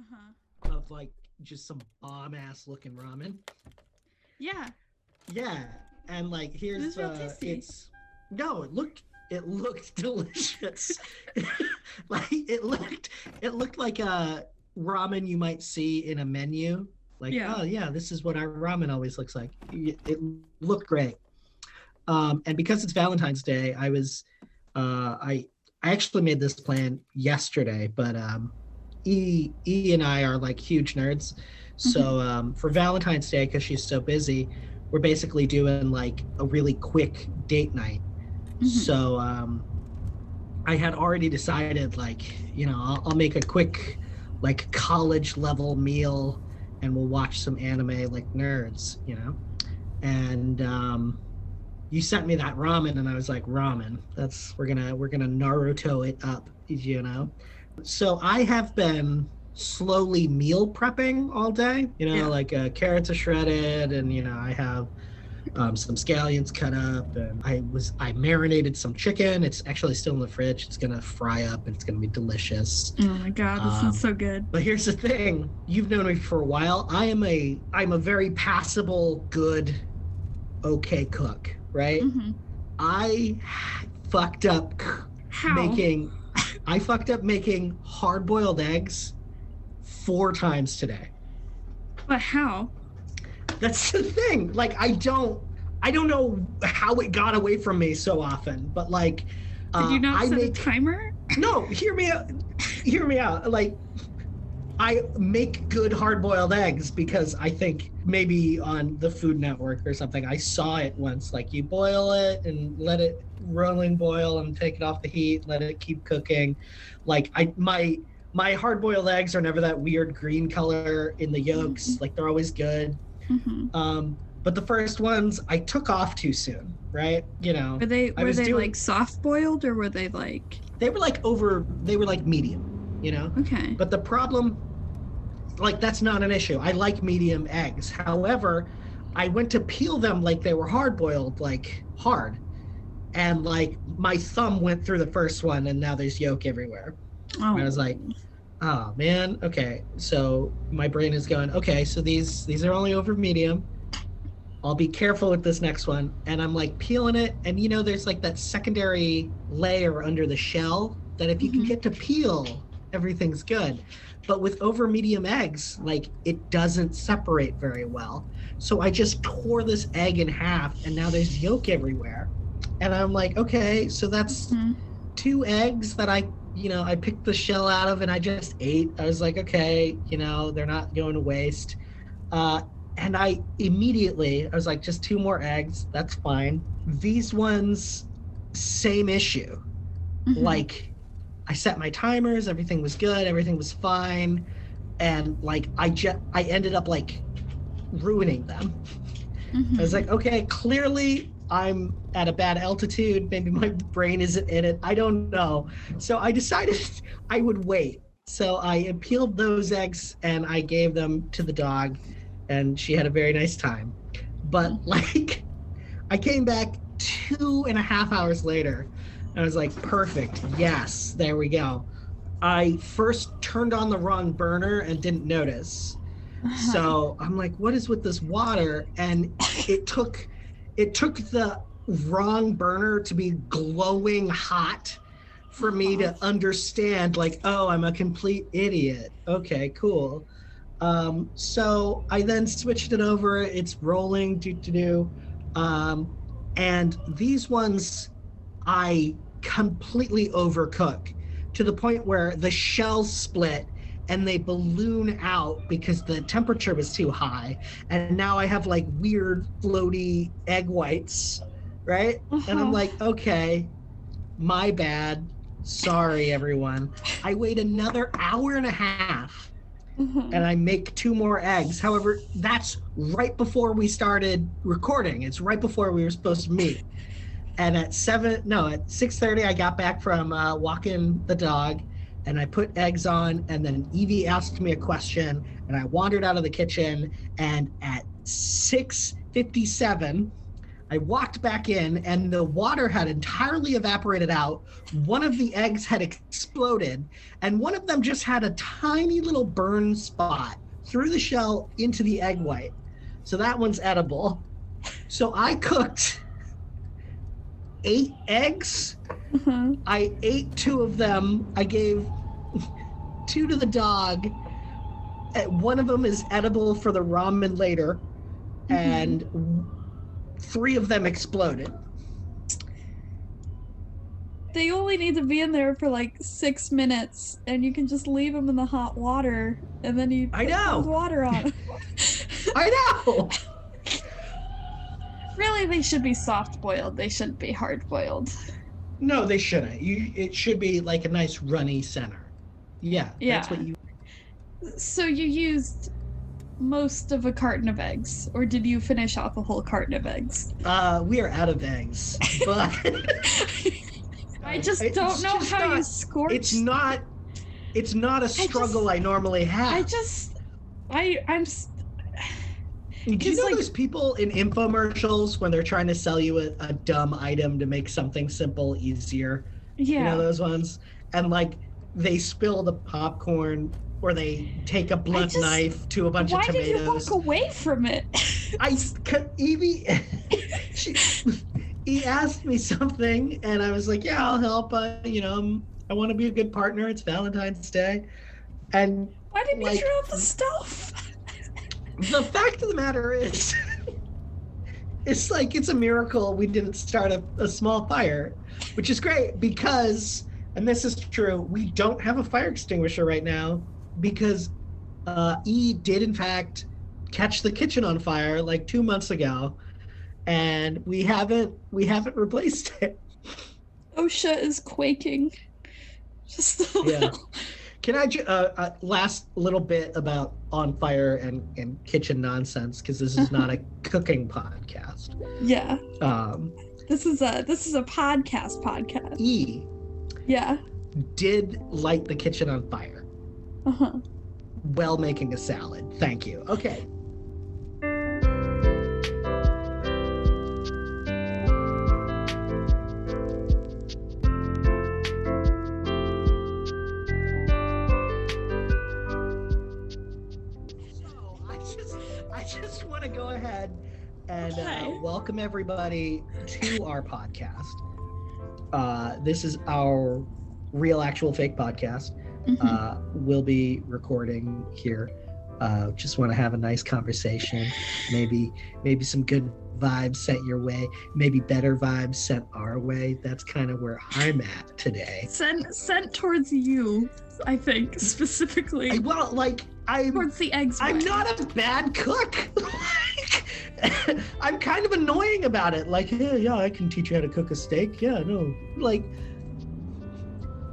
Uh-huh. of like just some bomb ass looking ramen. Yeah. Yeah, and like here's It's uh, it's no, it looked it looked delicious. like it looked it looked like a ramen you might see in a menu. Like Yeah. oh yeah, this is what our ramen always looks like. It looked great. Um, and because it's Valentine's Day, I was uh, I I actually made this plan yesterday, but um, E E and I are like huge nerds. So um, for Valentine's Day, because she's so busy, we're basically doing like a really quick date night. Mhm. So um, I had already decided, like, you know, I'll, I'll make a quick, like, college level meal, and we'll watch some anime like nerds, you know. And um, you sent me that ramen, and I was like, ramen. That's we're gonna we're gonna Naruto it up, you know. So I have been slowly meal prepping all day. You know, Yeah. like uh, carrots are shredded, and you know I have um, some scallions cut up, and I was I marinated some chicken. It's actually still in the fridge. It's gonna fry up, and it's gonna be delicious. Oh my god, this Um, sounds so good. But here's the thing: you've known me for a while. I am a I'm a very passable, good, okay cook, right? Mhm. I fucked up How? making I fucked up making hard boiled eggs four times today. But how? That's the thing. Like I don't I don't know how it got away from me so often, but like Did uh, you not I set make a timer? no, hear me out. Hear me out. Like I make good hard boiled eggs because I think maybe on the Food Network or something, I saw it once. Like you boil it and let it rolling boil and take it off the heat, let it keep cooking. Like I my my hard boiled eggs are never that weird green color in the yolks. Like they're always good. hmm Um, but the first ones I took off too soon, right? You know, Were they were they doing- like soft boiled or were they like they were like over. They were like medium, you know. okay? But the problem, like, that's not an issue. I like medium eggs. However, I went to peel them like they were hard boiled, like hard. And like my thumb went through the first one and now there's yolk everywhere. Oh, I was like, oh man, okay. So my brain is going, okay, so these these are only over medium. I'll be careful with this next one. And I'm like peeling it, and you know, there's like that secondary layer under the shell that if you can Mhm. get to peel, everything's good. But with over medium eggs, like it doesn't separate very well. So I just tore this egg in half, and now there's yolk everywhere. And I'm like, okay, so that's Mhm. two eggs that I, you know, I picked the shell out of and I just ate. I was like, okay, you know, they're not going to waste. Uh, and I immediately, I was like, just two more eggs. That's fine. These ones, same issue. Mhm. Like, I set my timers, everything was good, everything was fine. And like, I just, I ended up like ruining them. Mhm. I was like, okay, clearly I'm at a bad altitude. Maybe my brain isn't in it. I don't know. So I decided I would wait. So I peeled those eggs and I gave them to the dog, and she had a very nice time. But like, I came back two and a half hours later. I was like, perfect. Yes, there we go. I first turned on the wrong burner and didn't notice. So i'm like what is with this water? And it took it took the wrong burner to be glowing hot for me to understand like oh i'm a complete idiot. Okay cool. Um, so i then switched it over. It's rolling do to do um, and these ones i completely overcook to the point where the shells split and they balloon out because the temperature was too high. And now i have like weird floaty egg whites right? And i'm Uh-huh. like okay my bad. Sorry everyone. I wait another hour and a half Mhm. and i make two more eggs. However that's right before we started recording. It's right before we were supposed to meet and at seven no at 6.30 i got back from uh, walking the dog and I put eggs on, and then Evie asked me a question, and I wandered out of the kitchen, and at 6:57, I walked back in, and the water had entirely evaporated out. One of the eggs had exploded, and one of them just had a tiny little burn spot through the shell into the egg white. So that one's edible. So I cooked eight eggs. Uh-huh. I ate two of them. I gave two to the dog. Uh, One of them is edible for the ramen later, and three of them exploded. They only need to be in there for like six minutes, and you can just leave them in the hot water, and then you I put know. water on. I know. really, they should be soft boiled. They shouldn't be hard boiled. No, they shouldn't. You, it should be like a nice runny center. Yeah, Yeah. that's what you. So you used most of a carton of eggs, or did you finish off a whole carton of eggs? Uh, we are out of eggs, but I just It's don't know just how you not- scorched. it's not. It's not a struggle I, normally have. I just, I, I'm. Do you know like- those people in infomercials when they're trying to sell you a, a dumb item to make something simple easier? Yeah. You know those ones? And like they spill the popcorn or they take a blunt just- knife to a bunch of tomatoes. Why did you walk away from it? I Evie, she, he asked me something, and I was like, "Yeah, I'll help." Uh, you know, I'm, I want to be a good partner. It's Valentine's Day, and Why didn't Like- you throw out the stuff? The fact of the matter is, it's like it's a miracle we didn't start a, a small fire, which is great because, and this is true, we don't have a fire extinguisher right now because uh, E did in fact catch the kitchen on fire like two months ago, and we haven't we haven't replaced it. OSHA is quaking. Just a Yeah. Can I ju- uh, uh, last little bit about on fire and, and kitchen nonsense because this is not a cooking podcast. Yeah. Um, This is a this is a podcast podcast. E Yeah. did light the kitchen on fire Uh-huh. while making a salad. Thank you. Okay. And uh, welcome everybody to our podcast. Uh, this is our real, actual, fake podcast. Mhm. uh, we'll be recording here. Uh, just want to have a nice conversation. Maybe, maybe some good vibes sent your way. Maybe better vibes sent our way. That's kind of where I'm at today. sent sent towards you, I think specifically I, well, like I'm, towards the eggs. I'm way. not a bad cook. I'm kind of annoying about it. Like, yeah, yeah, I can teach you how to cook a steak. Yeah, no, like.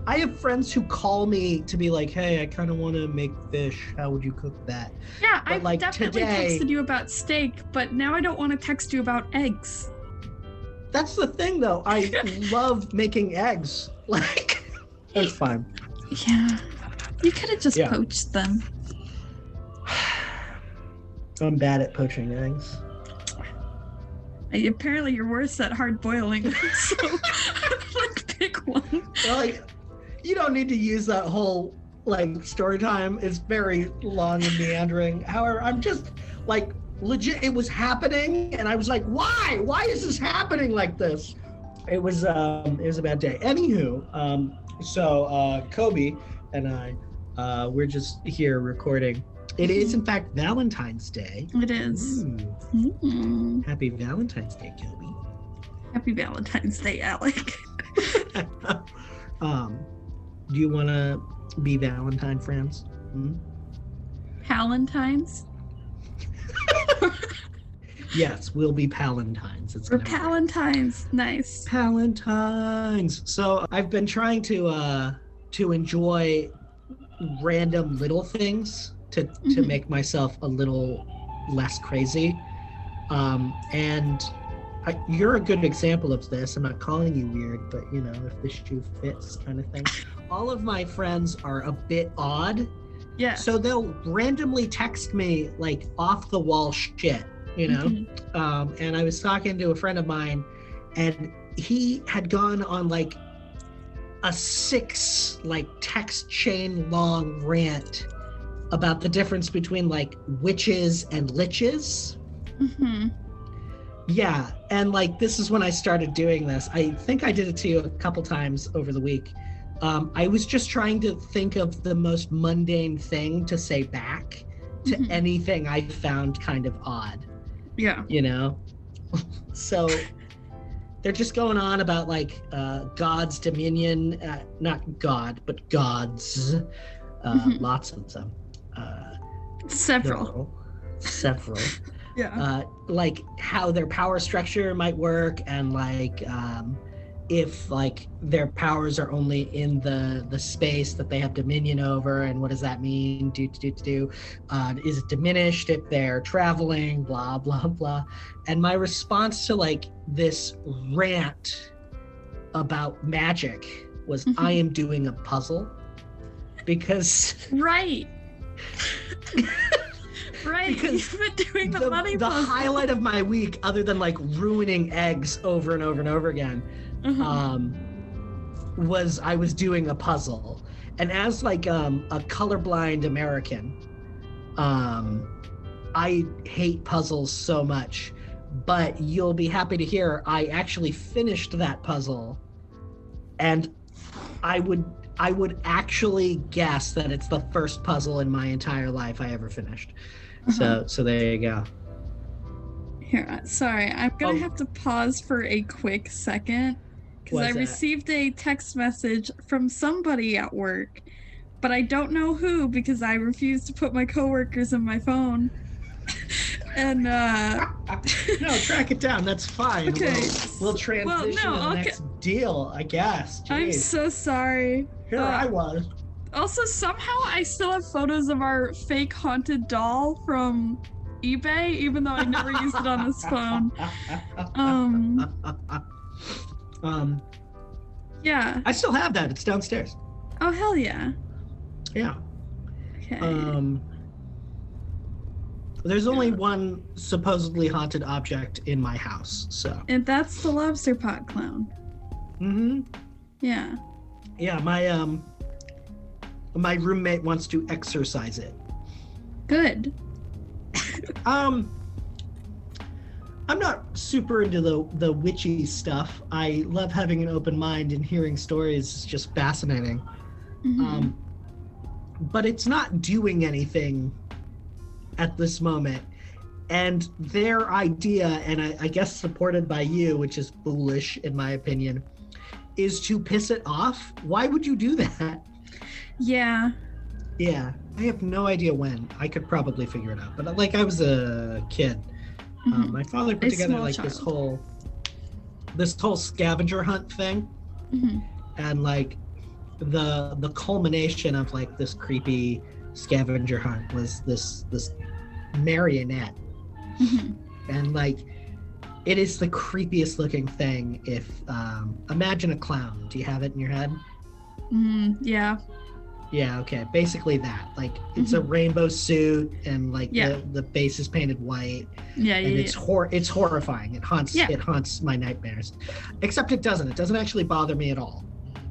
I have friends who call me to be like, "Hey, I kind of want to make fish. How would you cook that?" Yeah, I've like, definitely today- texted you about steak, but now I don't want to text you about eggs. That's the thing, though. I love making eggs. Like, that's fine. Yeah. You could have just Yeah. poached them. I'm bad at poaching eggs. Apparently, you're worse at hard boiling. so, like, pick one. Like, you don't need to use that whole like story time. It's very long and meandering. However, I'm just like legit. It was happening, and I was like, "Why? Why is this happening like this?" It was um, it was a bad day. Anywho, um, so uh, Kobe and I, uh, we're just here recording. It is in fact Valentine's Day. It is. Ooh, Mm. happy Valentine's Day, Kobe. Happy Valentine's Day, Alec. um, do you want to be Valentine friends? Hmm? Palentine's? Yes, we'll be Palantines. It's be- Palentine's. Nice. Palantines. So I've been trying to uh to enjoy random little things to to Mhm. make myself a little less crazy. Um, and I, you're a good example of this. I'm not calling you weird, but you know, if the shoe fits, kind of thing. All of my friends are a bit odd, Yeah. so they'll randomly text me like off the wall shit you know. Mhm. um, and I was talking to a friend of mine, and he had gone on like a six like text chain long rant about the difference between like witches and liches. Mhm. Yeah, and like this is when I started doing this. I think I did it to you a couple times over the week. Um, I was just trying to think of the most mundane thing to say back to Mhm. anything I found kind of odd. Yeah. you know so they're just going on about like uh god's dominion uh, not god but gods uh Mhm. lots of them uh Several. several Yeah. uh like how their power structure might work and like um if like their powers are only in the the space that they have dominion over and what does that mean do do do do uh, is it diminished if they're traveling blah blah blah and my response to like this rant about magic was Mhm. i am doing a puzzle because Right. right. Because You've been doing the, the, money the highlight of my week other than like ruining eggs over and over and over again Mhm. um, was I was doing a puzzle, and as like um, a colorblind American, um, I hate puzzles so much. But you'll be happy to hear I actually finished that puzzle, and I would I would actually guess that it's the first puzzle in my entire life I ever finished. So Uh-huh. so there you go. Here, uh, sorry, I'm gonna Oh. have to pause for a quick second because I that? received a text message from somebody at work, but I don't know who because I refuse to put my coworkers in my phone. and uh no, track it down. That's fine. Okay. We'll, we'll transition no, to the I'll next deal, I guess. I'm so sorry. Here uh, I was. Also, somehow I still have photos of our fake haunted doll from eBay, even though I never used it on this phone. Um, um, yeah. I still have that. It's downstairs. Oh hell yeah. Yeah. Okay. Um, there's only one supposedly haunted object in my house. So. and that's the lobster pot clown. Mm hmm Yeah. Yeah. My um. My roommate wants to exorcise it. Good. Um, I'm not super into the the witchy stuff. I love having an open mind and hearing stories is just fascinating. Mhm. Um, but it's not doing anything at this moment. And their idea, and I, I guess supported by you, which is foolish in my opinion, is to piss it off. Why would you do that? yeah. Yeah, I have no idea when. I could probably figure it out. But like I was a kid, Mhm. um, my father put A together like this whole this whole scavenger hunt thing Mhm. and like the the culmination of like this creepy scavenger hunt was this this marionette Mhm. and like it is the creepiest looking thing if um imagine a clown do you have it in your head Mhm. Yeah. yeah okay basically that like it's a rainbow suit and like Mm-hmm. Yeah. the, the base is painted white Yeah. and Yeah. it's hor it's horrifying it haunts Yeah. it haunts my nightmares except it doesn't it doesn't actually bother me at all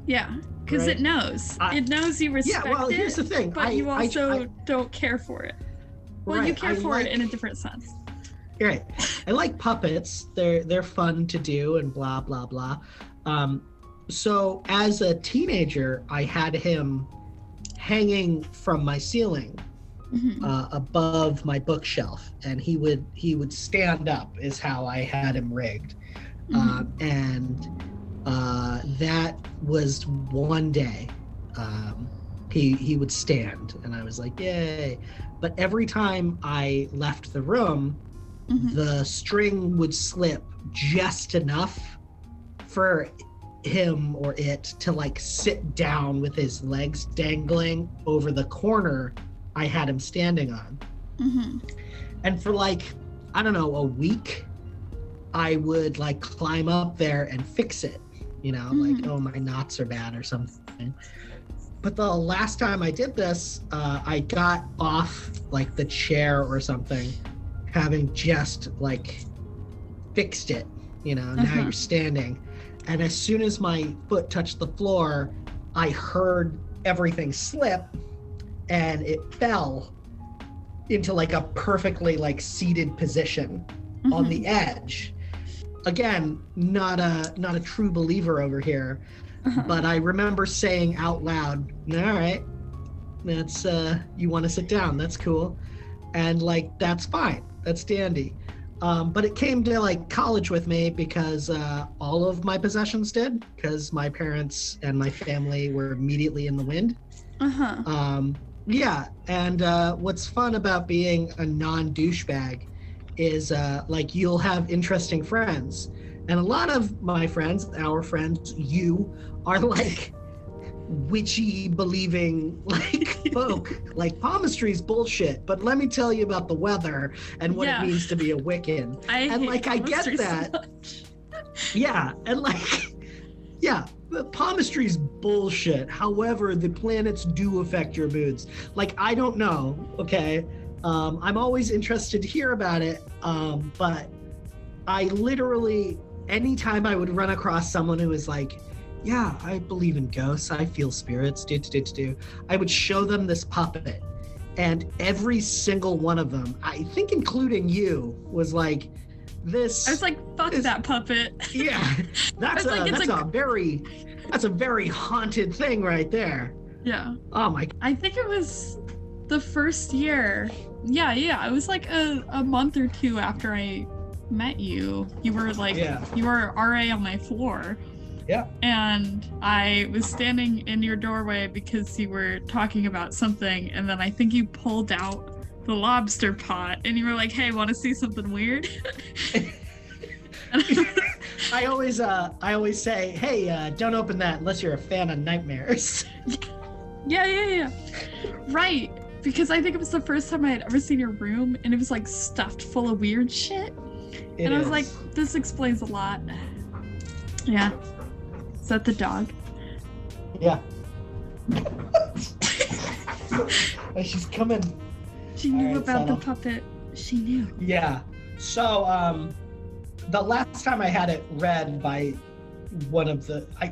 Yeah. Because Right. it knows. I- it knows you respect it. yeah well it, here's the thing but I, you also I, don't care for it. Well, you care for it in a different sense. Right. I like puppets. They're they're fun to do and blah blah blah. Um, so as a teenager, I had him hanging from my ceiling Mhm. uh, above my bookshelf, and he would he would stand up is how I had him rigged, Mhm. uh, and uh, that was one day. Um, he he would stand, and I was like, yay! But every time I left the room, Mhm. the string would slip just enough for him or it to like sit down with his legs dangling over the corner I had him standing on. Mhm. And for like, I don't know, a week, I would like climb up there and fix it. You know, like, Mhm. oh, my knots are bad or something. But the last time I did this, uh, I got off like the chair or something, having just like fixed it. You know, now Uh-huh. you're standing. And as soon as my foot touched the floor, I heard everything slip and it fell into like a perfectly like seated position on Mhm. the edge. Again, not a not a true believer over here, Uh-huh. but I remember saying out loud, "All right, that's uh, you want to sit down? That's cool," and like that's fine, that's dandy. Um, but it came to like college with me because uh, all of my possessions did, because my parents and my family were immediately in the wind. Uh-huh. Um, yeah, and uh, what's fun about being a non douchebag is uh, like you'll have interesting friends, and a lot of my friends, our friends, you are like witchy believing like folk. like palmistry's bullshit, but let me tell you about the weather and what Yeah. it means to be a Wiccan. I and, like, I get posters so that. Yeah, and like, yeah, the palmistry's bullshit. However, the planets do affect your moods. Like, I don't know, okay? Um, I'm always interested to hear about it, um, but I literally, anytime I would run across someone who was like, yeah, I believe in ghosts, I feel spirits, do, do, do, do, I would show them this puppet. And every single one of them, I think including you, was like, this I was like, fuck Is- that puppet. yeah, that's a like that's a- a very that's a very haunted thing right there. Yeah. Oh my I think it was the first year. Yeah, yeah. It was like a, a month or two after I met you. You were like, yeah. you were RA on my floor. Yeah. And I was standing in your doorway because you were talking about something. And then I think you pulled out the lobster pot and you were like, hey, want to see something weird? I always uh I always say, hey, uh, don't open that unless you're a fan of nightmares. Yeah, yeah, yeah. Right. Because I think it was the first time I had ever seen your room and it was like stuffed full of weird shit. It and I was is. like, this explains a lot. Yeah. Is that the dog? yeah. She's coming. She knew Alright, about the puppet. She knew. Yeah. So um the last time I had it read by one of the I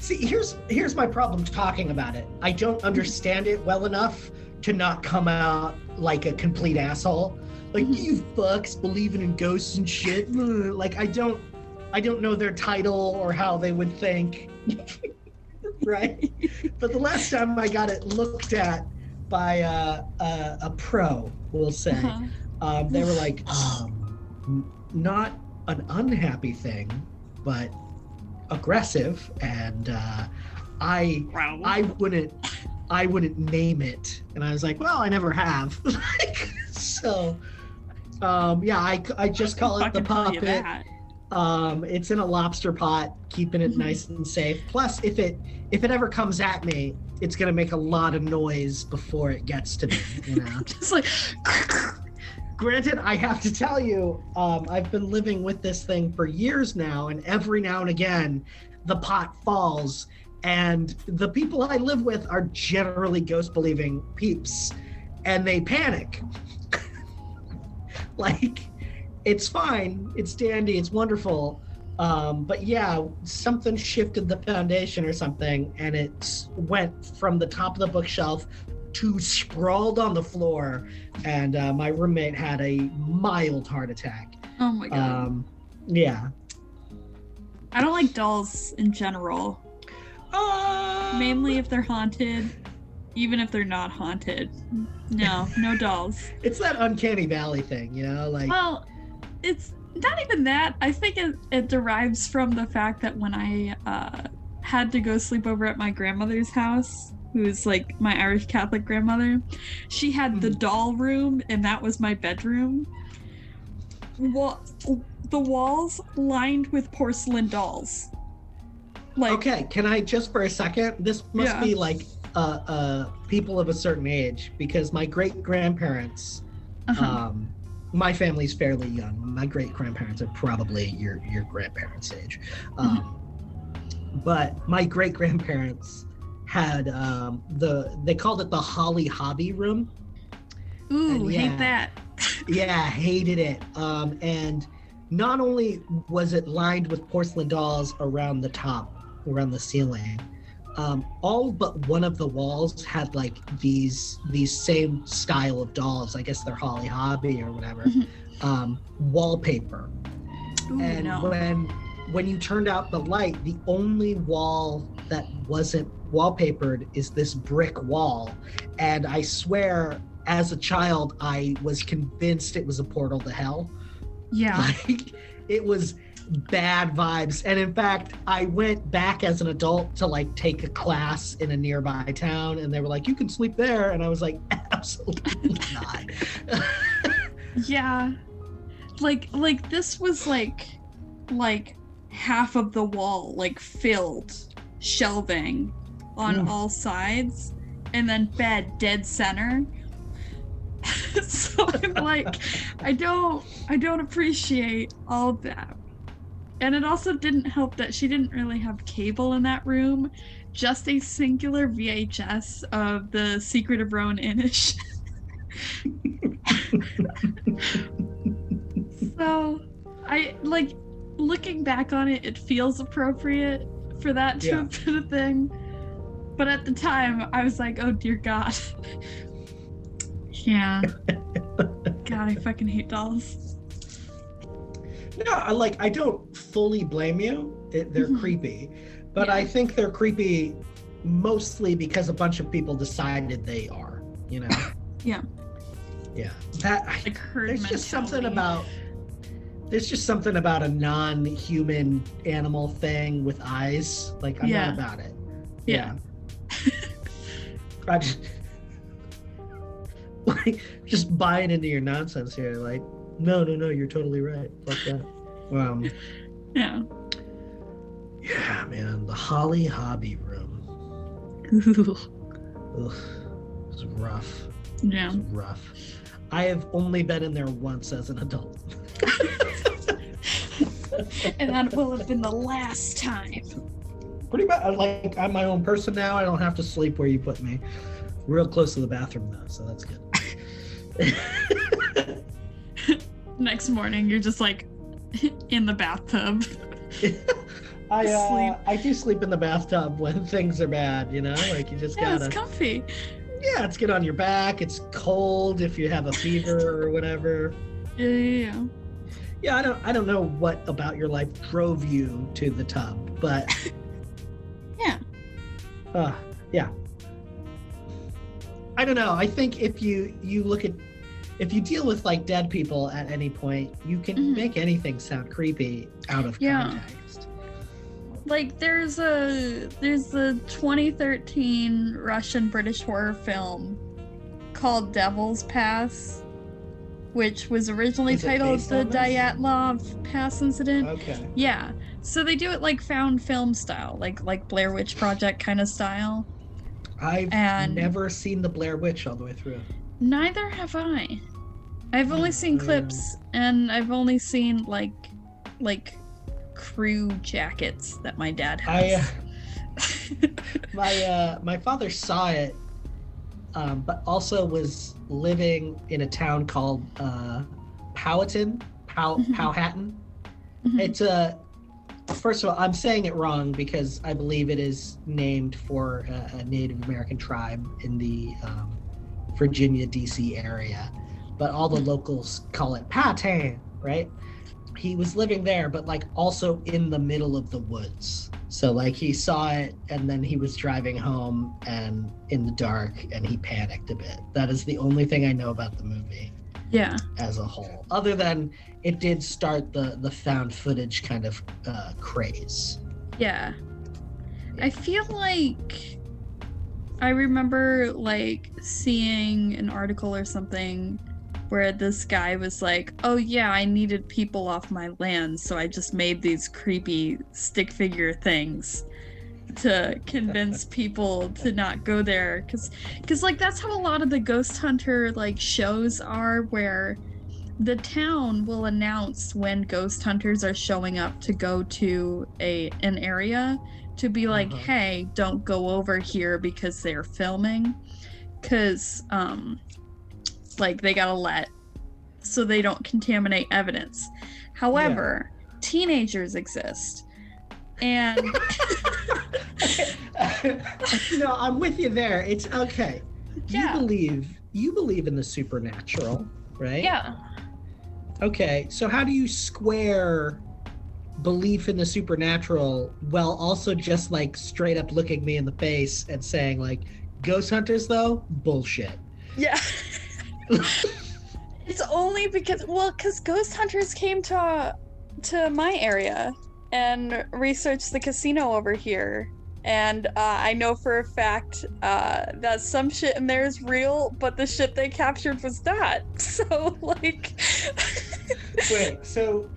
see here's here's my problem talking about it. I don't understand it well enough to not come out like a complete asshole. Like Mhm. you fucks believing in ghosts and shit. Like I don't I don't know their title or how they would think. right? But the last time I got it looked at by uh, a, a pro, we'll say, Uh-huh. um, they were like, um, not an unhappy thing, but aggressive, and uh, I Wow. I wouldn't I wouldn't name it, and I was like, well, I never have, Like, so. Um, yeah, I, I just call it the puppet. Um, it's in a lobster pot, keeping it Mhm. nice and safe. Plus, if it if it ever comes at me, it's gonna make a lot of noise before it gets to me. You know. Just like Granted, I have to tell you, um, I've been living with this thing for years now, and every now and again, the pot falls, and the people I live with are generally ghost believing peeps, and they panic. like, it's fine, it's dandy, it's wonderful. Um, but yeah, something shifted the foundation or something, and it went from the top of the bookshelf to sprawled on the floor, and uh, my roommate had a mild heart attack. Oh my god. Um, yeah. I don't like dolls in general. Uh, Mainly if they're haunted. Even if they're not haunted. No, no dolls. it's that uncanny valley thing, you know, like Well, it's not even that. I think it, it derives from the fact that when I uh, had to go sleep over at my grandmother's house, who's like my Irish Catholic grandmother, she had the Mhm. doll room, and that was my bedroom. Wa- the walls lined with porcelain dolls. Like, okay, can I just for a second? This must Yeah. be like uh, uh, people of a certain age because my great grandparents, uh-huh. um, my family's fairly young. My great grandparents are probably your your grandparents' age, um, but my great grandparents had um, the they called it the Holly Hobbie Room, Ooh, And hate that. yeah, hated it. Um, and not only was it lined with porcelain dolls around the top, around the ceiling, um, all but one of the walls had like these these same style of dolls. I guess they're Holly Hobbie or whatever. Mhm. um, wallpaper. Ooh, and no. when when you turned out the light, the only wall that wasn't wallpapered is this brick wall. And I swear, as a child, I was convinced it was a portal to hell. yeah. Like it was bad vibes. And in fact, I went back as an adult to like take a class in a nearby town, and they were like, "You can sleep there," and I was like, "Absolutely not." Yeah. Like like this was like like half of the wall like filled shelving on Mm. all sides and then bed dead center. so I'm like I don't I don't appreciate all that. And it also didn't help that she didn't really have cable in that room, just a singular VHS of the Secret of Roan Inish. So, I like looking back on it, it feels appropriate for that to Yeah. have been a thing. But at the time, I was like, oh dear God. yeah. God, I fucking hate dolls. No, I like I don't fully blame you. It, they're Mhm. creepy, but Yeah. I think they're creepy mostly because a bunch of people decided they are. You know. Yeah. Yeah. That Like there's just something about there's just something about a non-human animal thing with eyes. Like I'm Yeah. not about it. Yeah. I just, like just buying into your nonsense here. Like, no, no, no, you're totally right. Fuck that. Um, Yeah. yeah, man, the Holly Hobbie Room. Ooh. Ugh, it's rough. Yeah. It's rough. I have only been in there once as an adult. and that will have been the last time. Pretty much, like I'm my own person now. I don't have to sleep where you put me. Real close to the bathroom though, so that's good. Next morning, you're just like in the bathtub. I uh, Sleep. I do sleep in the bathtub when things are bad. You know, like you just Yeah, gotta. it's comfy. yeah, it's good on your back. It's cold if you have a fever or whatever. Yeah, yeah, yeah. Yeah, I don't I don't know what about your life drove you to the tub, but Yeah. uh, yeah. I don't know. I think if you you look at if you deal with like dead people at any point, you can Mhm. make anything sound creepy out of Yeah. context. like there's a there's a 2013 Russian British horror film called Devil's Pass, which was originally Is titled the? Dyatlov Pass incident. Okay. Yeah, so they do it like found film style, like like Blair Witch Project kind of style. I've And- never seen the Blair Witch all the way through. Neither have I. I've only seen clips, and I've only seen like like crew jackets that my dad I, uh, has. my uh my father saw it um but also was living in a town called uh powhatan Pow Mhm. powhatan Mhm. it's a first of all i'm saying it wrong because i believe it is named for a, a native american tribe in the um, virginia dc area but all the locals call it powhatan right he was living there but like also in the middle of the woods so like he saw it and then he was driving home and in the dark and he panicked a bit that is the only thing i know about the movie yeah. as a whole other than it did start the the found footage kind of uh craze Yeah. I feel like I remember like seeing an article or something where this guy was like, "Oh yeah, I needed people off my land, so I just made these creepy stick figure things to convince people to not go there. Cuz cuz like that's how a lot of the ghost hunter like shows are where the town will announce when ghost hunters are showing up to go to a an area to be like Uh-huh. hey don't go over here because they're filming because um Like they gotta let so they don't contaminate evidence. However, teenagers exist. And no, I'm with you there. It's okay. Yeah. You believe you believe in the supernatural, right? yeah. Okay. So how do you square belief in the supernatural while also just like straight up looking me in the face and saying like ghost hunters though bullshit. Yeah. it's only because well, because ghost hunters came to to my area and researched the casino over here. And uh, I know for a fact uh, that some shit in there is real, but the shit they captured was not. So, like, Wait, so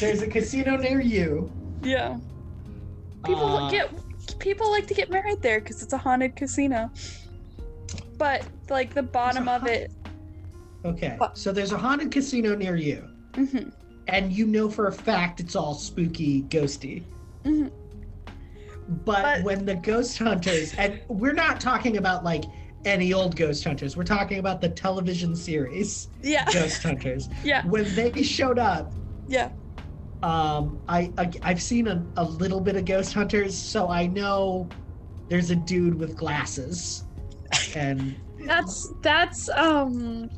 there's a casino near you. yeah. People Uh, get people like to get married there because it's a haunted casino. But like the bottom of it, Okay. What? So there's a haunted casino near you. Mm-hmm. and you know for a fact it's all spooky, ghosty. mhm. But, But- when the ghost hunters, and we're not talking about like any old ghost hunters, we're talking about the television series yeah, Ghost Hunters. yeah, When they showed up, yeah. Um, I, I I've seen a, a little bit of Ghost Hunters, so I know there's a dude with glasses, and That's that's um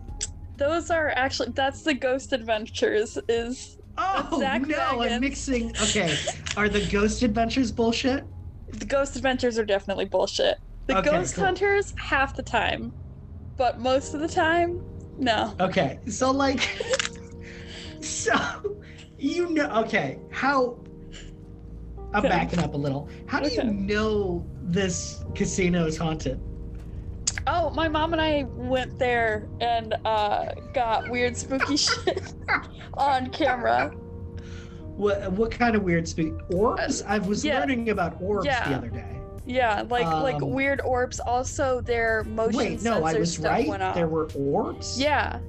those are actually that's the Ghost Adventures is oh Zak no, I'm mixing. Okay, are the Ghost Adventures bullshit? the Ghost Adventures are definitely bullshit. The Okay, Ghost cool. Hunters half the time, but most of the time, no. Okay, so like, so you know, okay, how? I'm backing up a little. How do you know this casino is haunted? Oh, my mom and I went there and uh got weird spooky shit on camera. What what kind of weird spooky orbs? I was Uh, yeah. learning about orbs the other day. Yeah, like like Um, weird orbs. Also, their motion Wait, no, I was right. There were orbs. Yeah.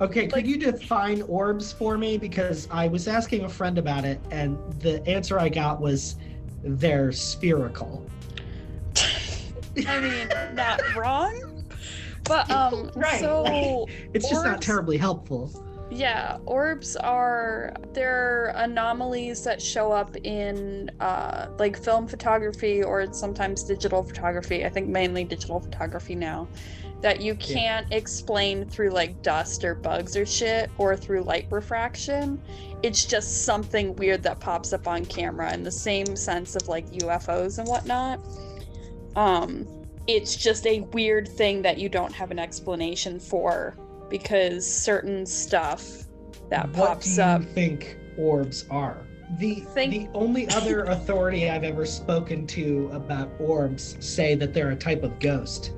Okay, could like- you define orbs for me? Because I was asking a friend about it, and the answer I got was they're spherical. I mean, not wrong. But um Right, so It's just not terribly helpful. yeah, orbs are they're anomalies that show up in uh like film photography or sometimes digital photography. I think mainly digital photography now. That you can't explain through like dust or bugs or shit or through light refraction. It's just something weird that pops up on camera in the same sense of like UFOs and whatnot. Um, it's just a weird thing that you don't have an explanation for because certain stuff that what pops do you up. think orbs are? The Think- the only other authority I've ever spoken to about orbs say that they're a type of ghost,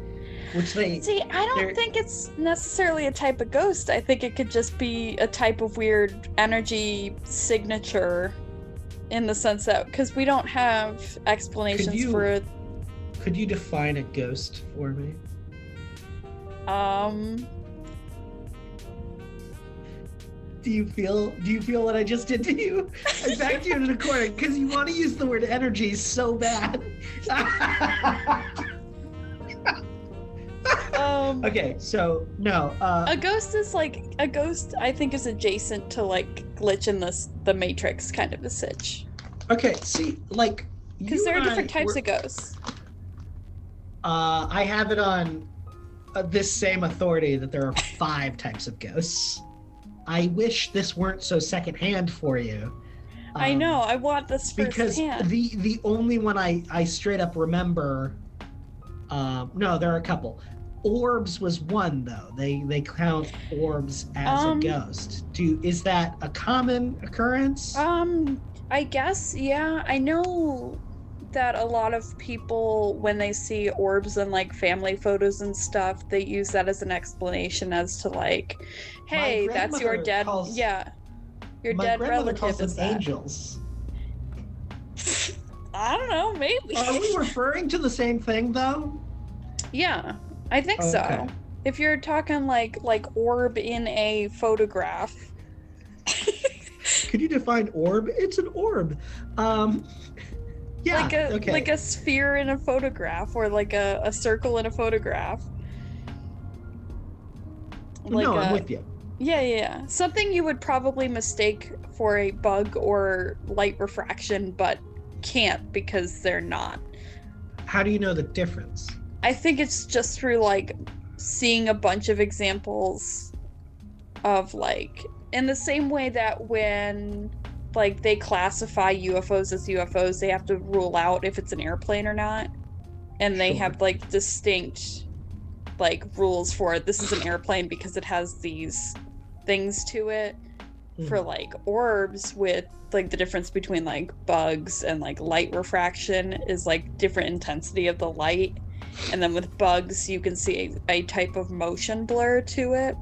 which they See, I don't think it's necessarily a type of ghost. I think it could just be a type of weird energy signature in the sense that because we don't have explanations you- for could you define a ghost for me? um Do you feel do you feel what I just did to you? I backed you into the corner because you want to use the word energy so bad. um okay, so no, uh, a ghost is like a ghost i think is adjacent to like glitch in this the matrix kind of a sitch okay, see, like because there are and I different types of ghosts Uh, I have it on uh, this same authority that there are five types of ghosts. I wish this weren't so secondhand for you. i um, know i want this because firsthand the the only one I I straight up remember. Um, no, there are a couple. Orbs was one though. They they count orbs as Um, a ghost. Do is that a common occurrence? Um, I guess, yeah. I know that a lot of people, when they see orbs in like family photos and stuff, they use that as an explanation as to like, hey, that's your dead, calls- yeah, your dead relative is that. angels. I don't know, maybe. Are we referring to the same thing though? yeah, I think Okay. so. If you're talking like like orb in a photograph, Could you define orb? It's an orb. Um, yeah. like a okay. like a sphere in a photograph or like a, a circle in a photograph. like no, I'm with you. Yeah, yeah, yeah. Something you would probably mistake for a bug or light refraction, but can't because they're not. How do you know the difference? I think it's just through like seeing a bunch of examples of like in the same way that when like they classify UFOs as UFOs, they have to rule out if it's an airplane or not. And they Sure. have like distinct like rules for it. This is an airplane because it has these things to it for Hmm. like orbs with like the difference between like bugs and like light refraction is like different intensity of the light and then with bugs you can see a, a type of motion blur to it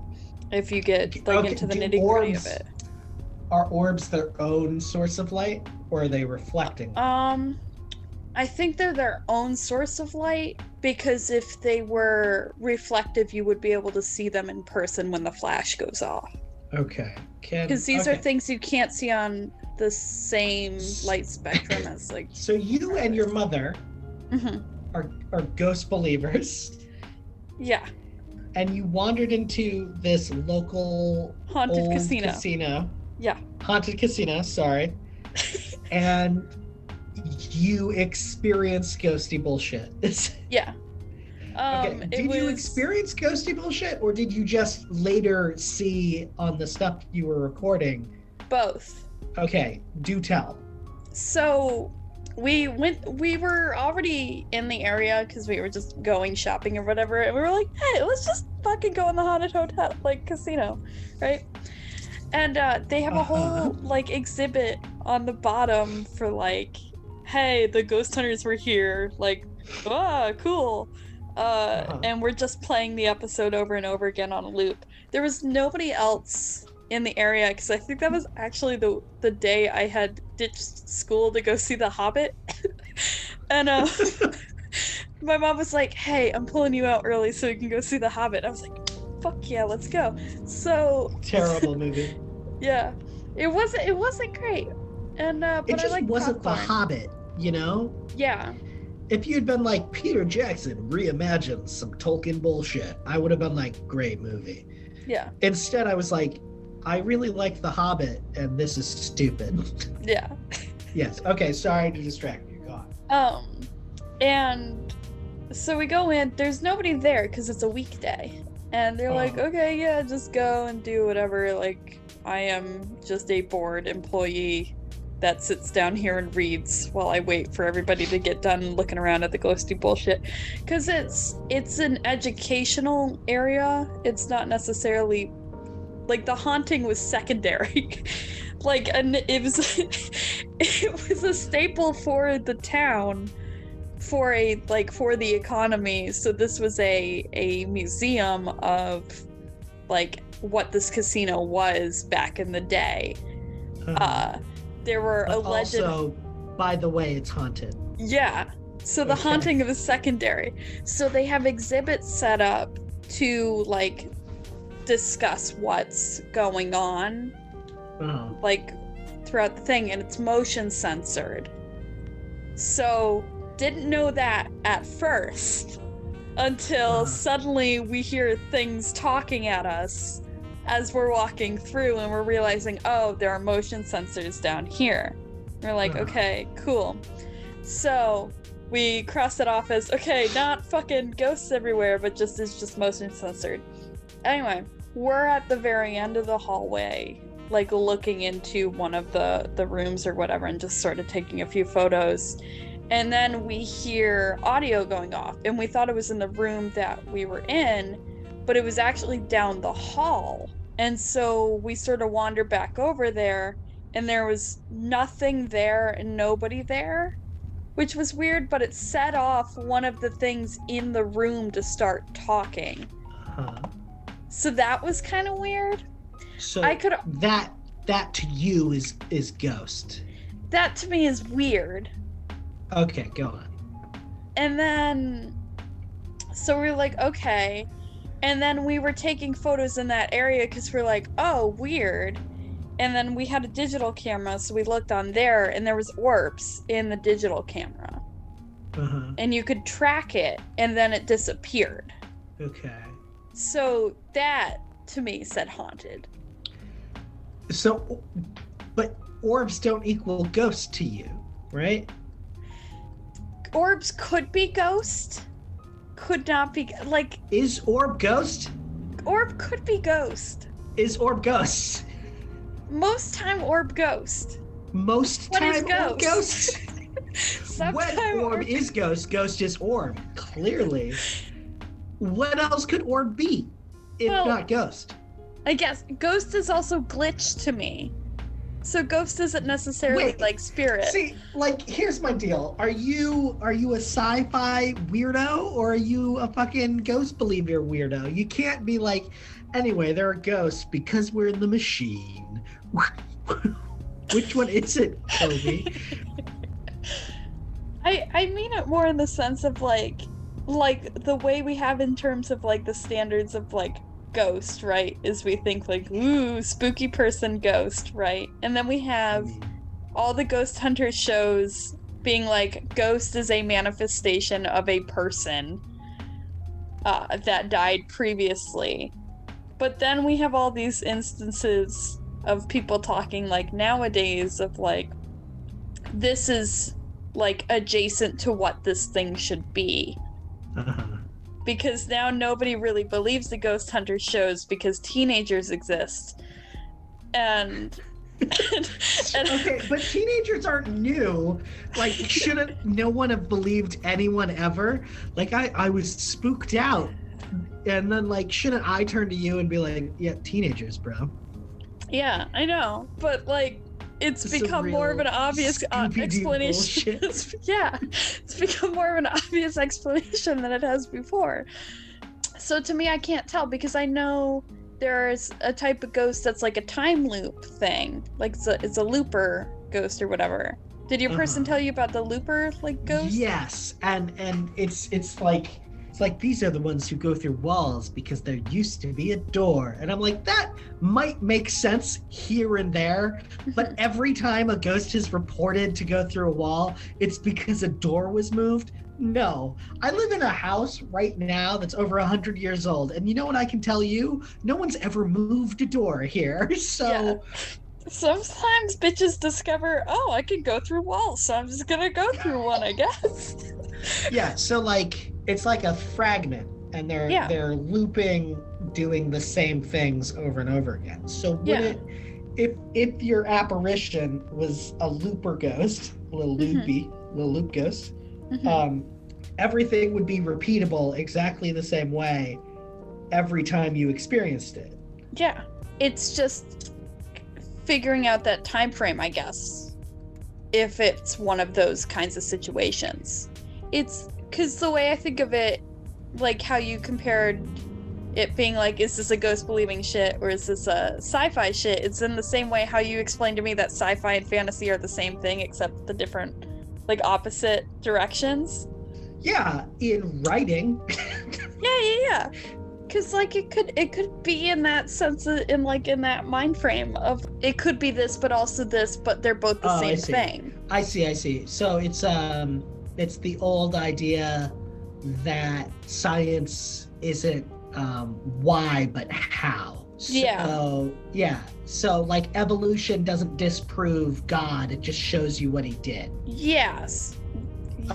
if you get like Okay, into the nitty gritty of it Are orbs their own source of light, or are they reflecting? um i think they're their own source of light because if they were reflective you would be able to see them in person when the flash goes off okay. Because these are things you can't see on the same light spectrum as like So you and your mother Mhm. Are are ghost believers, yeah and you wandered into this local haunted casino casino. Yeah. Haunted casino. Sorry. and you experienced ghosty bullshit. yeah um okay. Did was you experience ghosty bullshit, or did you just later see on the stuff you were recording? both Okay, do tell. so we went we were already in the area because we were just going shopping or whatever and we were like hey let's just fucking go in the haunted hotel like casino right and uh they have a Uh-huh. whole like exhibit on the bottom for like hey the ghost hunters were here like ah cool uh Uh-huh. and we're just playing the episode over and over again on a loop there was nobody else in the area because I think that was actually the the day I had ditched school to go see The Hobbit, and uh, my mom was like, "Hey, I'm pulling you out early so we can go see The Hobbit." I was like, "Fuck yeah, let's go!" So Terrible movie. yeah, it wasn't it wasn't great, and uh, but it just I like wasn't popcorn. The Hobbit, you know? Yeah, If you'd been like Peter Jackson reimagined some Tolkien bullshit, I would have been like, great movie. yeah, Instead, I was like, I really like The Hobbit, and this is stupid. yeah. yes. Okay. Sorry to distract you. Go on. Um, and so we go in. There's nobody there because it's a weekday, and they're like, Oh. "Okay, yeah, just go and do whatever." Like, I am just a bored employee that sits down here and reads while I wait for everybody to get done looking around at the ghosty bullshit. Because it's it's an educational area. It's not necessarily like the haunting was secondary. like, and it was it was a staple for the town for a like for the economy so this was a a museum of like what this casino was back in the day uh there were But alleged also, by the way, it's haunted. yeah so the Okay. haunting of the secondary so they have exhibits set up to like discuss what's going on Oh. like throughout the thing and it's motion censored so didn't know that at first until Uh-huh. suddenly we hear things talking at us as we're walking through and we're realizing oh there are motion sensors down here we're like Uh-huh. okay cool so we cross it off as okay not fucking ghosts everywhere but just it's just motion censored anyway we're at the very end of the hallway like looking into one of the the rooms or whatever and just sort of taking a few photos. And then we hear audio going off and we thought it was in the room that we were in but it was actually down the hall. And so we sort of wander back over there and there was nothing there and nobody there which was weird but it set off one of the things in the room to start talking. Huh. So that was kind of weird So i could that that to you is is ghost. that to me is weird Okay, go on. and then so we are like okay and then we were taking photos in that area because we're like oh weird and then we had a digital camera so we looked on there and there was orbs in the digital camera Uh-huh. and you could track it and then it disappeared Okay. So that to me said haunted. So, but orbs don't equal ghost to you, right? Orbs could be ghost, could not be like Is orb ghost? orb could be ghost. Is orb ghost? Most time orb ghost. Most What is time ghost? ghost. Sometime when orb orb- is ghost, ghost is orb. Clearly. What else could orb be if Well- not ghost? I guess ghost is also glitch to me. So ghost isn't necessarily Wait, like spirit. See, like, here's my deal. Are you are you a sci-fi weirdo or are you a fucking ghost believer weirdo? You can't be like, anyway, there are ghosts because we're in the machine. Which one is it, Kobe? I I mean it more in the sense of like like the way we have in terms of like the standards of like ghost, right? Is we think like ooh spooky person ghost, right? And then we have all the ghost hunter shows being like ghost is a manifestation of a person uh, that died previously. But then we have all these instances of people talking like nowadays of like this is like adjacent to what this thing should be Uh-huh. because now nobody really believes the ghost hunter shows because teenagers exist and, and, and- Okay, but teenagers aren't new. Like, shouldn't no one have believed anyone ever? Like, I, I was spooked out. And then, like, shouldn't I turn to you and be like, yeah, teenagers, bro? yeah i know but like it's This become more of an obvious uh, explanation. It's- yeah it's become more of an obvious explanation than it has before so to me i can't tell because i know there's a type of ghost that's like a time loop thing like it's a, it's a looper ghost or whatever did your person Uh-huh. tell you about the looper like ghost Yes, and and it's it's like it's like these are the ones who go through walls because there used to be a door, and I'm like that might make sense here and there, but every time a ghost is reported to go through a wall, it's because a door was moved. No, I live in a house right now that's over hundred years old, and you know what I can tell you? No one's ever moved a door here, so. Yeah. Sometimes bitches discover, oh, I can go through walls, so I'm just gonna go through one, I guess. yeah so like it's like a fragment and they're Yeah. they're looping doing the same things over and over again so would Yeah. it if if your apparition was a looper ghost a little Mhm. loopy little loop ghost Mhm. um everything would be repeatable exactly the same way every time you experienced it yeah, it's just figuring out that time frame, I guess. If it's one of those kinds of situations, it's because the way I think of it, like how you compared it being like, is this a ghost believing shit or is this a sci-fi shit? It's in the same way how you explained to me that sci-fi and fantasy are the same thing except the different, like opposite directions. yeah in writing Yeah, yeah, yeah. Cause like it could it could be in that sense of, in like in that mind frame of it could be this but also this but they're both the Oh, same see. thing. I see, I see. So it's um it's the old idea that science isn't um why but how. Yeah. So yeah. So like evolution doesn't disprove God, it just shows you what he did. Yes.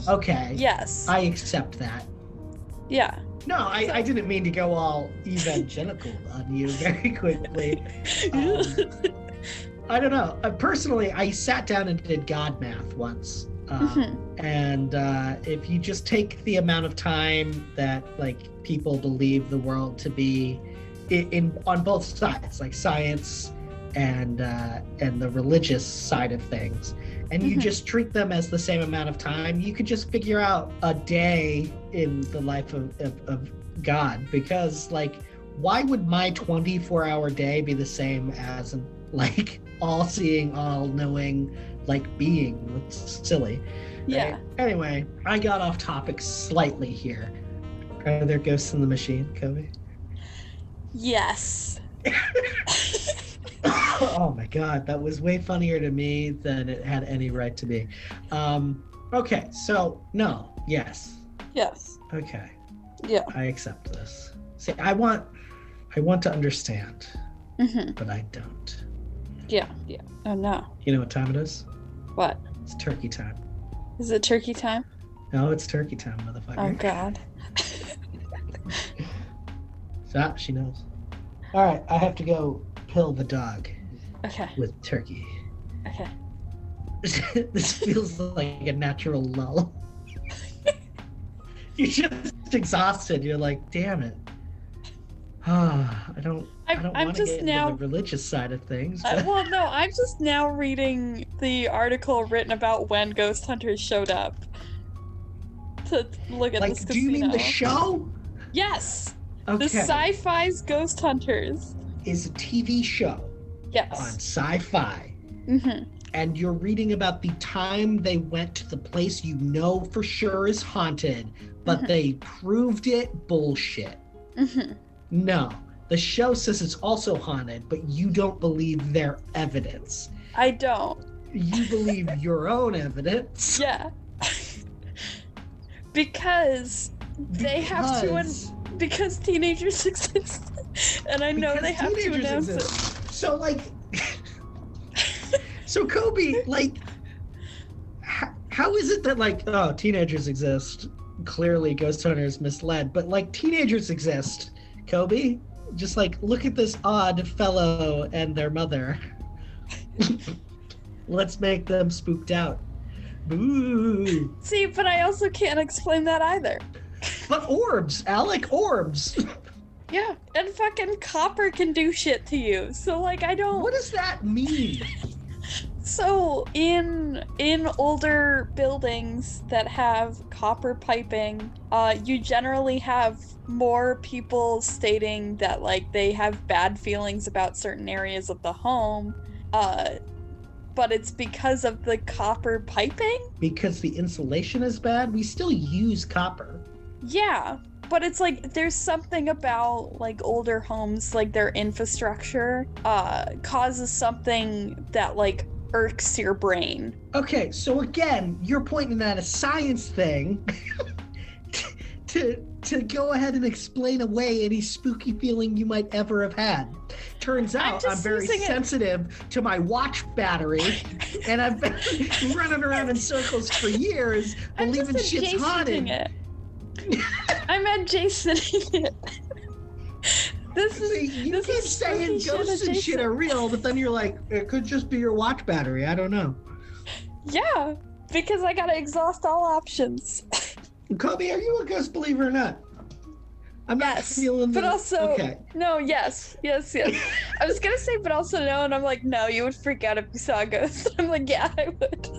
Okay. Yes. I accept that. Yeah. No, I, I didn't mean to go all evangelical on you very quickly. Um, I don't know. Uh, personally, I sat down and did God math once. Um, Mhm. and uh, if you just take the amount of time that like people believe the world to be in, in on both sides like science and uh, and the religious side of things and you Mhm. just treat them as the same amount of time you could just figure out a day in the life of, of, of god because like why would my 24 hour day be the same as an like all seeing all knowing like being it's silly yeah. Right? Anyway, I got off topic slightly here. Are there ghosts in the machine, Kobe? Yes. oh my god, that was way funnier to me than it had any right to be. Um, okay, so no, yes. Yes. Okay, Yeah. I accept this. See, I want I want to understand, hmm but I don't. Yeah, yeah. Oh no. You know what time it is? What? It's turkey time. Is it turkey time? No, it's turkey time, motherfucker. Oh god. Ah, she knows. All right, I have to go pill the dog Okay, with turkey. okay. this feels like a natural lull. You're just exhausted. You're like, damn it. I don't. I I'm, don't I'm just get now. into the religious side of things. Uh, well, no, I'm just now reading the article written about when ghost hunters showed up to look at like, this do you mean the show? Yes, Okay, the Sci-Fi's Ghost Hunters. is a TV show Yes. on Sci-Fi, Mm-hmm. and you're reading about the time they went to the place you know for sure is haunted, but Mhm. they proved it bullshit. hmm No, the show says it's also haunted, but you don't believe their evidence. I don't. You believe your own evidence. Yeah. because they have to, an- because- because teenagers exist, and I know because they have to announce it. exist. So like, so Kobe, like, how is it that like, oh, teenagers exist? Clearly, ghost hunters misled, but like, teenagers exist. Kobe, just like, look at this odd fellow and their mother. Let's make them spooked out. Boo. See, but I also can't explain that either. But orbs, Alec, orbs. Yeah, and fucking copper can do shit to you. So like I don't What does that mean? So in in older buildings that have copper piping, uh, you generally have more people stating that like they have bad feelings about certain areas of the home, uh, but it's because of the copper piping. Because the insulation is bad, we still use copper. Yeah, but it's like there's something about like older homes, like their infrastructure, uh, causes something that like irks your brain. Okay, so again, you're pointing at a science thing to to go ahead and explain away any spooky feeling you might ever have had. Turns I'm out I'm, very using it- sensitive to my watch battery, and I've been running around in circles for years, I'm believing shit's haunted. it. I'm adjacenting it. This is See, you this keep is saying ghosts and shit are real, but then you're like, it could just be your watch battery. I don't know. yeah, because I gotta exhaust all options. Kobe, are you a ghost believer or not? I'm not Yes, feeling but the- also- okay. No, yes, yes, yes. I was gonna say, but also no, and I'm like, no, you would freak out if you saw a ghost. I'm like, yeah, I would.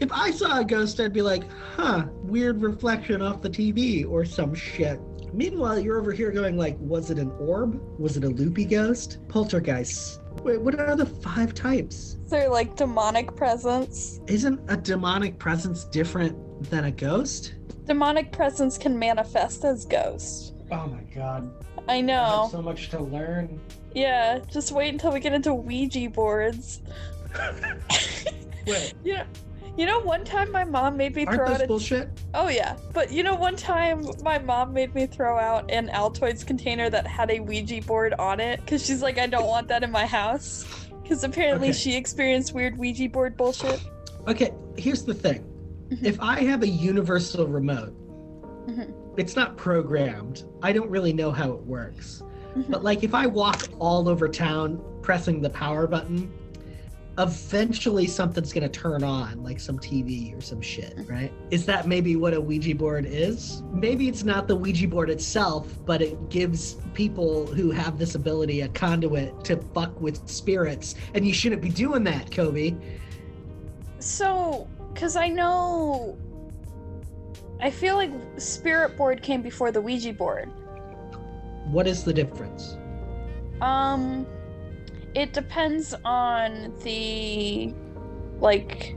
If I saw a ghost, I'd be like, huh, weird reflection off the TV or some shit. Meanwhile, you're over here going like, was it an orb? Was it a loopy ghost? Poltergeists. Wait, what are the five types? They're like demonic presence. Isn't a demonic presence different than a ghost? Demonic presence can manifest as ghosts. Oh my god. I I know. so much to learn. Yeah, just wait until we get into Ouija boards. Wait, You know, you know, one time my mom made me aren't throw out a bullshit? Oh yeah, but you know, one time my mom made me throw out an Altoids container that had a Ouija board on it because she's like, I don't want that in my house. Because apparently Okay. she experienced weird Ouija board bullshit. Okay, here's the thing. Mhm. If I have a universal remote, Mhm. it's not programmed. I don't really know how it works. Mhm. But like if I walk all over town pressing the power button, eventually something's going to turn on, like some TV or some shit, right? Is that maybe what a Ouija board is? Maybe it's not the Ouija board itself, but it gives people who have this ability a conduit to fuck with spirits. And you shouldn't be doing that, Kobe. So, because I know. I feel like Spirit Board came before the Ouija board. What is the difference? Um, it depends on the, like,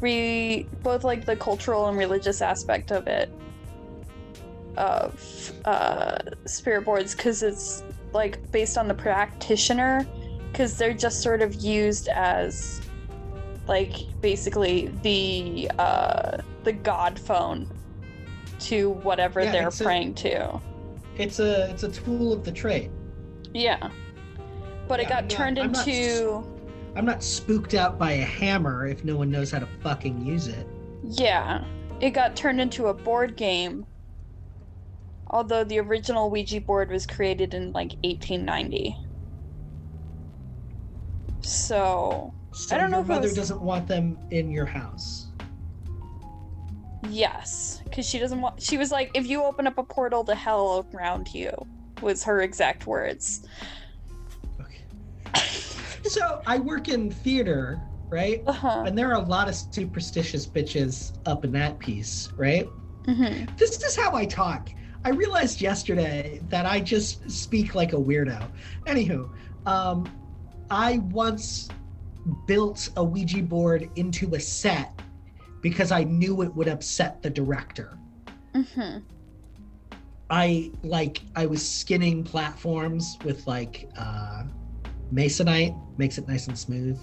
re both like the cultural and religious aspect of it, of uh, spirit boards, because it's like based on the practitioner, because they're just sort of used as, like, basically the uh the god phone to whatever Yeah, they're it's a- praying to. It's a it's a tool of the trade. Yeah. But it got I'm not- turned I'm not into I'm not spooked out by a hammer if no one knows how to fucking use it. Yeah. It got turned into a board game. Although the original Ouija board was created in like 1890. So, So I don't know if mother was- doesn't want them in your house. yes, cuz she doesn't want she was like if you open up a portal to hell around you was her exact words. So I work in theater, right? Uh-huh. And there are a lot of superstitious bitches up in that piece, right? Mhm. This is how I talk. I realized yesterday that I just speak like a weirdo. Anywho, um, I once built a Ouija board into a set because I knew it would upset the director. Mhm. I like I was skinning platforms with like uh masonite, makes it nice and smooth.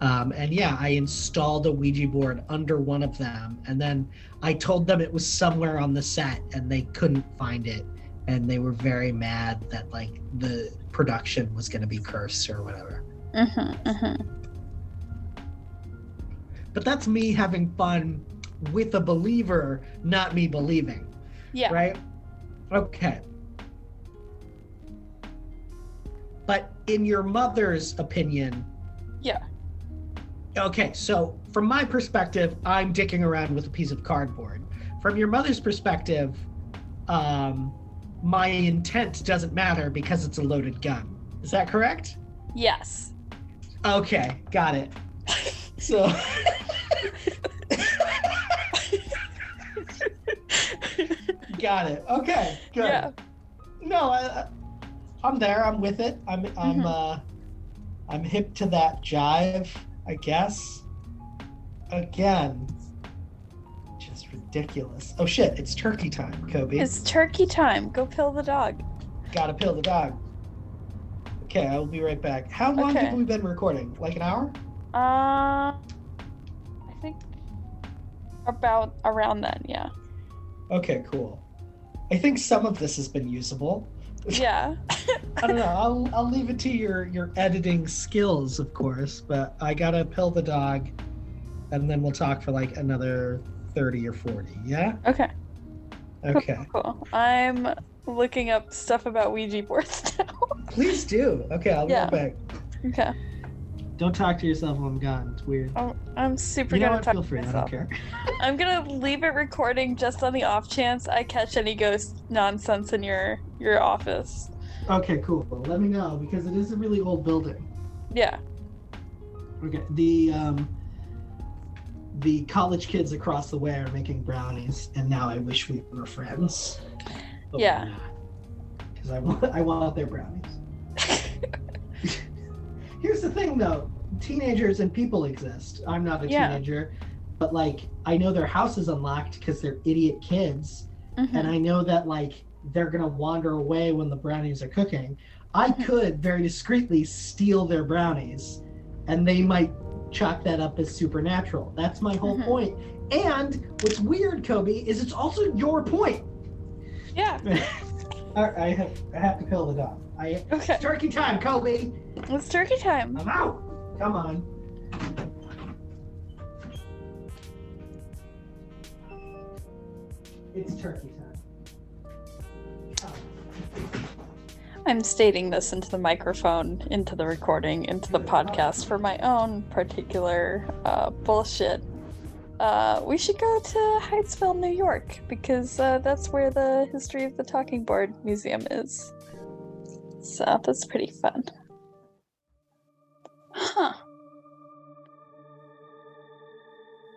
Um, and yeah, I installed a Ouija board under one of them, and then I told them it was somewhere on the set, and they couldn't find it, and they were very mad that like the production was going to be cursed or whatever. Mhm. Mhm. But that's me having fun with a believer, not me believing. Yeah. right? Okay. In your mother's opinion, Yeah. okay, so from my perspective, I'm dicking around with a piece of cardboard. From your mother's perspective, um, my intent doesn't matter because it's a loaded gun. Is that correct? Yes. Okay, got it. So. got it. Okay, good. Yeah. No, I, I- I'm there. I'm with it. I'm I'm Mhm. uh I'm hip to that jive, I guess. Again, just ridiculous. Oh shit! It's turkey time, Kobe. It's turkey time. Go pill the dog. Gotta pill the dog. Okay, I will be right back. How long Okay. have we been recording? Like an hour? Uh, I think about around then, yeah. Okay, cool. I think some of this has been usable. Yeah. I don't know. I'll I'll leave it to your your editing skills, of course. But I gotta pill the dog, and then we'll talk for like another thirty or forty. Yeah. Okay. Okay. Cool. I'm looking up stuff about Ouija boards now. Please do. Okay, I'll be Yeah. right back. okay. Don't talk to yourself while I'm gone. It's weird. I'm, I'm super You know gonna what? talk Feel to free. I don't care. I'm gonna leave it recording just on the off chance I catch any ghost nonsense in your your office. Okay, cool. Let me know because it is a really old building. Yeah. Okay. The um the college kids across the way are making brownies, and now I wish we were friends. Yeah. Because I want I want their brownies. Here's the thing though, teenagers and people exist. I'm not a Yeah. teenager, but like I know their house is unlocked because they're idiot kids, Mhm. and I know that like they're gonna wander away when the brownies are cooking. I Mhm. could very discreetly steal their brownies, and they might chalk that up as supernatural. That's my whole Mhm. point. And what's weird, Kobe, is it's also your point. Yeah. Right, I have I have to pill the dog. I Okay. it's turkey time, Kobe. It's turkey time. I'm out. Come on. It's turkey time. On. I'm stating this into the microphone, into the recording, into the podcast for my own particular uh, bullshit. Uh, we should go to Hydesville, New York, because uh, that's where the History of the Talking Board Museum is. So that's pretty fun. Huh.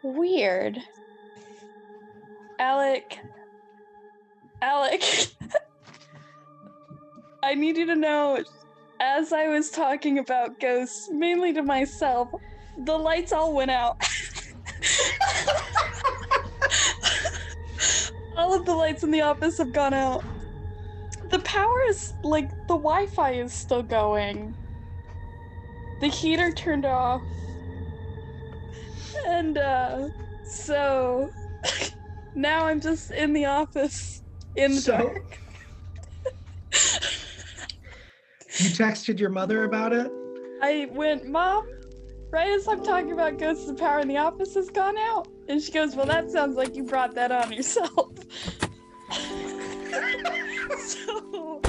Weird. Alec. Alec. I need you to know, as I was talking about ghosts, mainly to myself, the lights all went out. all of the lights in the office have gone out. The power is like the Wi Fi is still going. The heater turned off. And uh so now I'm just in the office in the So- dark. You texted your mother about it? I went, Mom, right as I'm talking about ghosts the power in the office has gone out. And she goes, Well, that sounds like you brought that on yourself. so